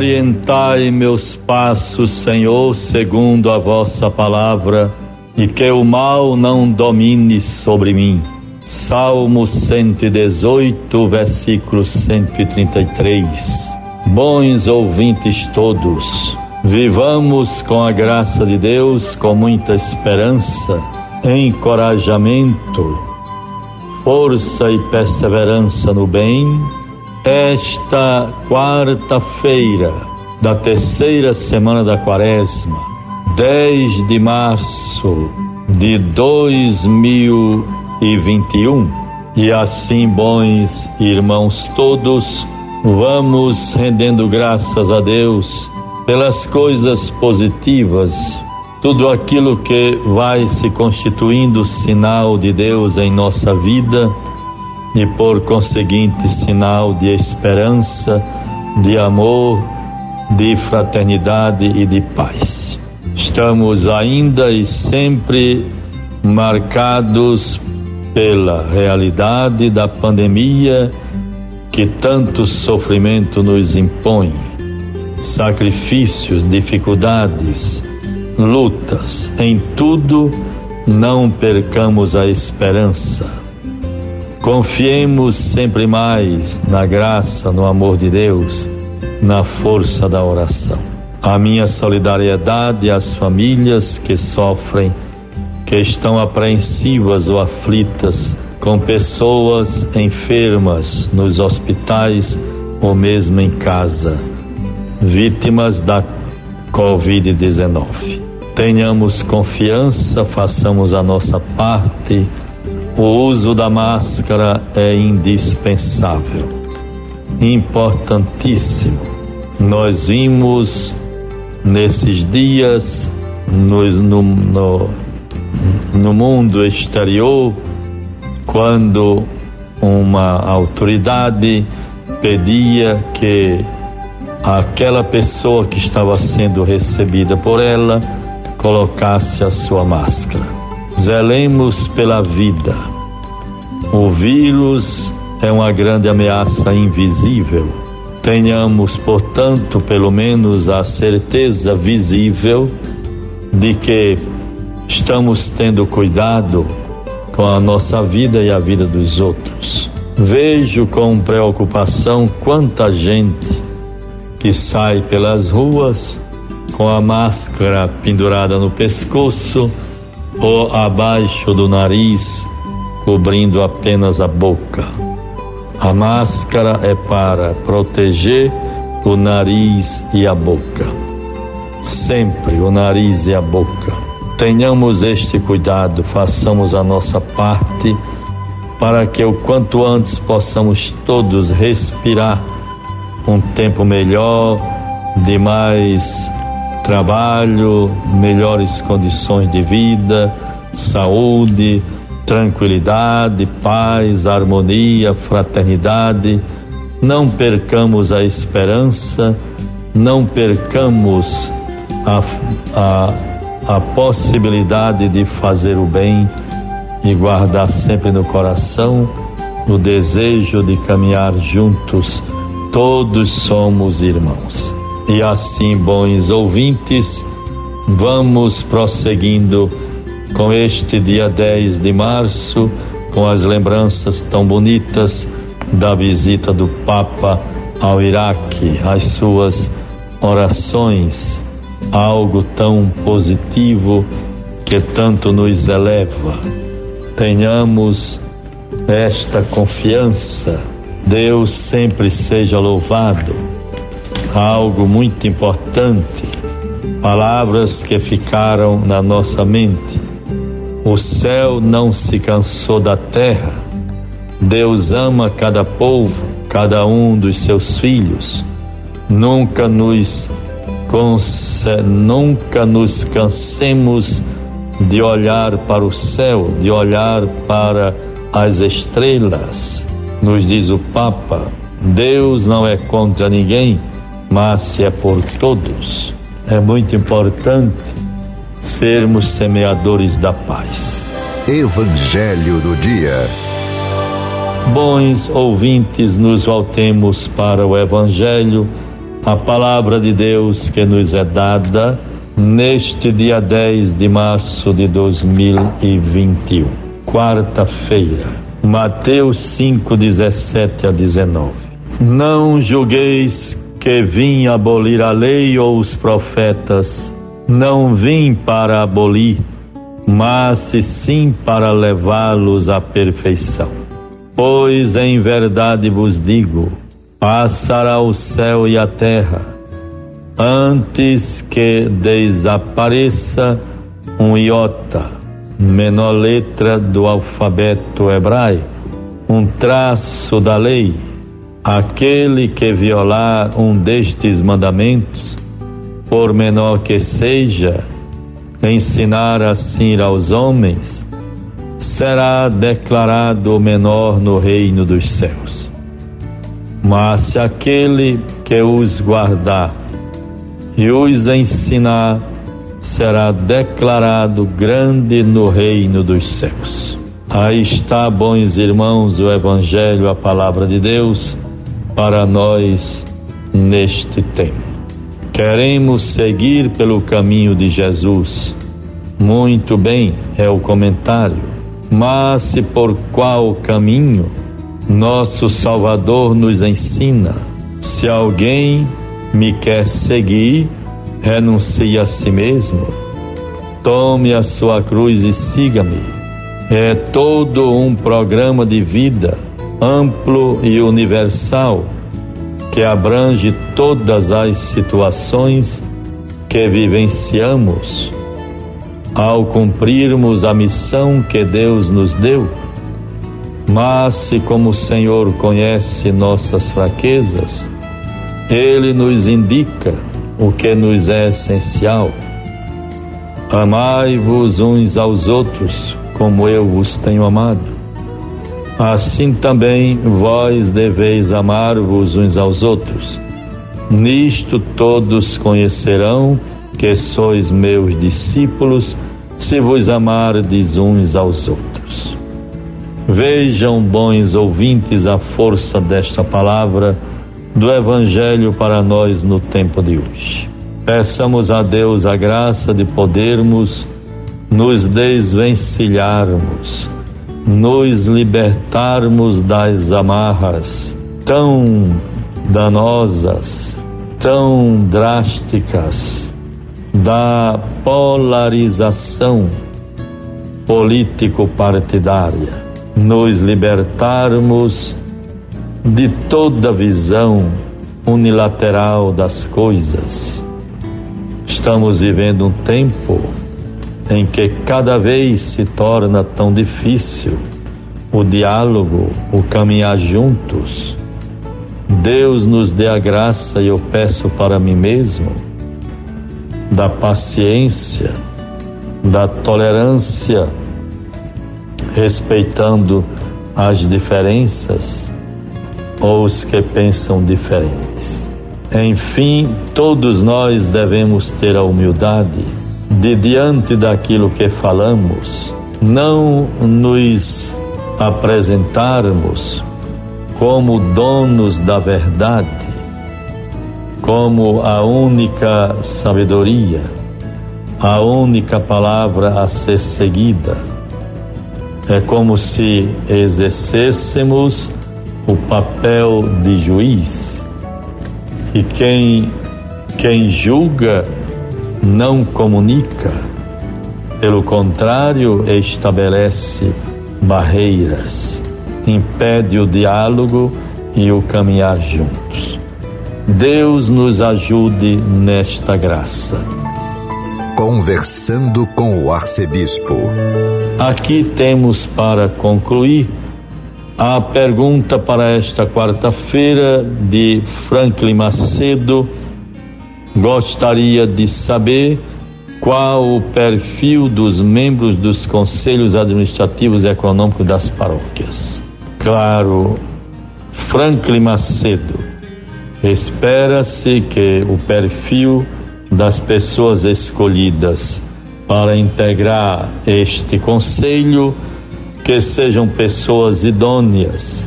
Orientai meus passos, Senhor, segundo a vossa palavra, e que o mal não domine sobre mim. Salmo 118, versículo 133. Bons ouvintes todos, vivamos com a graça de Deus, com muita esperança, encorajamento, força e perseverança no bem esta quarta-feira da terceira semana da quaresma, 10 de março de 2021. E assim, bons irmãos todos, vamos rendendo graças a Deus pelas coisas positivas, tudo aquilo que vai se constituindo sinal de Deus em nossa vida e por conseguinte sinal de esperança, de amor, de fraternidade e de paz. Estamos ainda e sempre marcados pela realidade da pandemia que tanto sofrimento nos impõe, sacrifícios, dificuldades, lutas, em tudo não percamos a esperança Confiemos sempre mais na graça, no amor de Deus, na força da oração. A minha solidariedade às famílias que sofrem, que estão apreensivas ou aflitas com pessoas enfermas nos hospitais ou mesmo em casa, vítimas da Covid-19. Tenhamos confiança, façamos a nossa parte o uso da máscara é indispensável, importantíssimo. Nós vimos nesses dias no, no, no mundo exterior quando uma autoridade pedia que aquela pessoa que estava sendo recebida por ela colocasse a sua máscara. Zelemos pela vida. O vírus é uma grande ameaça invisível. Tenhamos, portanto, pelo menos a certeza visível de que estamos tendo cuidado com a nossa vida e a vida dos outros. Vejo com preocupação quanta gente que sai pelas ruas com a máscara pendurada no pescoço ou abaixo do nariz, cobrindo apenas a boca. A máscara é para proteger o nariz e a boca. Sempre o nariz e a boca. Tenhamos este cuidado, façamos a nossa parte para que o quanto antes possamos todos respirar um tempo melhor, de mais trabalho, melhores condições de vida, saúde, tranquilidade, paz, harmonia, fraternidade. Não percamos a esperança, não percamos a, a, a possibilidade de fazer o bem e guardar sempre no coração o desejo de caminhar juntos. Todos somos irmãos. E assim, bons ouvintes, vamos prosseguindo com este dia 10 de março, com as lembranças tão bonitas da visita do Papa ao Iraque, as suas orações, algo tão positivo que tanto nos eleva. Tenhamos esta confiança. Deus sempre seja louvado algo muito importante, palavras que ficaram na nossa mente. O céu não se cansou da terra. Deus ama cada povo, cada um dos seus filhos. Nunca nos nunca nos cansemos de olhar para o céu, de olhar para as estrelas. Nos diz o Papa, Deus não é contra ninguém, mas se é por todos, é muito importante sermos semeadores da paz. Evangelho do Dia. Bons ouvintes, nos voltemos para o Evangelho a palavra de Deus que nos é dada neste dia 10 de março de 2021, quarta-feira. Mateus 5, 17 a 19. Não julgueis que vim abolir a lei ou os profetas, não vim para abolir, mas sim para levá-los à perfeição. Pois em verdade vos digo, passará o céu e a terra, antes que desapareça um iota, menor letra do alfabeto hebraico, um traço da lei. Aquele que violar um destes mandamentos, por menor que seja, ensinar assim aos homens, será declarado menor no reino dos céus. Mas se aquele que os guardar e os ensinar, será declarado grande no reino dos céus. Aí está, bons irmãos, o Evangelho, a palavra de Deus, para nós neste tempo. Queremos seguir pelo caminho de Jesus. Muito bem, é o comentário. Mas se por qual caminho? Nosso Salvador nos ensina: se alguém me quer seguir, renuncie a si mesmo, tome a sua cruz e siga-me. É todo um programa de vida amplo e universal que abrange todas as situações que vivenciamos ao cumprirmos a missão que Deus nos deu mas se como o Senhor conhece nossas fraquezas, Ele nos indica o que nos é essencial. Amai-vos uns aos outros, como eu vos tenho amado. Assim também vós deveis amar-vos uns aos outros. Nisto todos conhecerão que sois meus discípulos, se vos amardes uns aos outros. Vejam, bons ouvintes, a força desta palavra do Evangelho para nós no tempo de hoje. Peçamos a Deus a graça de podermos nos desvencilharmos, nos libertarmos das amarras tão danosas, tão drásticas da polarização político-partidária nos libertarmos de toda visão unilateral das coisas. Estamos vivendo um tempo em que cada vez se torna tão difícil o diálogo, o caminhar juntos. Deus nos dê a graça, e eu peço para mim mesmo, da paciência, da tolerância respeitando as diferenças ou os que pensam diferentes. Enfim, todos nós devemos ter a humildade de, diante daquilo que falamos, não nos apresentarmos como donos da verdade, como a única sabedoria, a única palavra a ser seguida é como se exercêssemos o papel de juiz. E quem, quem julga não comunica, pelo contrário, estabelece barreiras, impede o diálogo e o caminhar juntos. Deus nos ajude nesta graça. Conversando com o arcebispo. Aqui temos para concluir a pergunta para esta quarta-feira de Franklin Macedo. Gostaria de saber qual o perfil dos membros dos conselhos administrativos e econômicos das paróquias. Claro, Franklin Macedo, espera-se que o perfil das pessoas escolhidas para integrar este conselho, que sejam pessoas idôneas,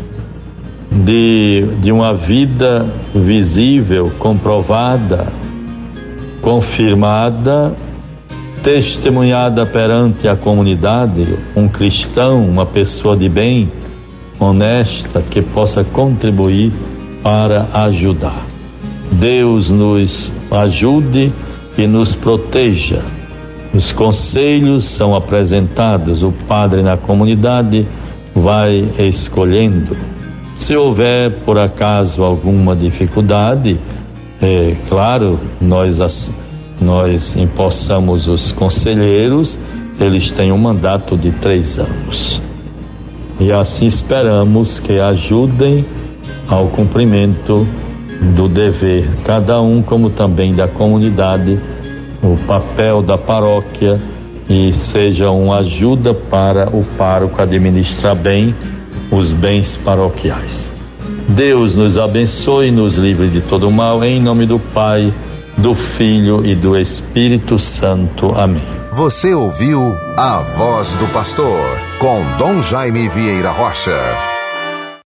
de, de uma vida visível, comprovada, confirmada, testemunhada perante a comunidade, um cristão, uma pessoa de bem, honesta, que possa contribuir para ajudar. Deus nos ajude e nos proteja. Os conselhos são apresentados, o padre na comunidade vai escolhendo. Se houver por acaso alguma dificuldade, é claro, nós, nós empossamos os conselheiros, eles têm um mandato de três anos. E assim esperamos que ajudem ao cumprimento do dever, cada um, como também da comunidade, o papel da paróquia e seja uma ajuda para o pároco administrar bem os bens paroquiais. Deus nos abençoe e nos livre de todo mal, em nome do Pai, do Filho e do Espírito Santo. Amém. Você ouviu a voz do pastor com Dom Jaime Vieira Rocha.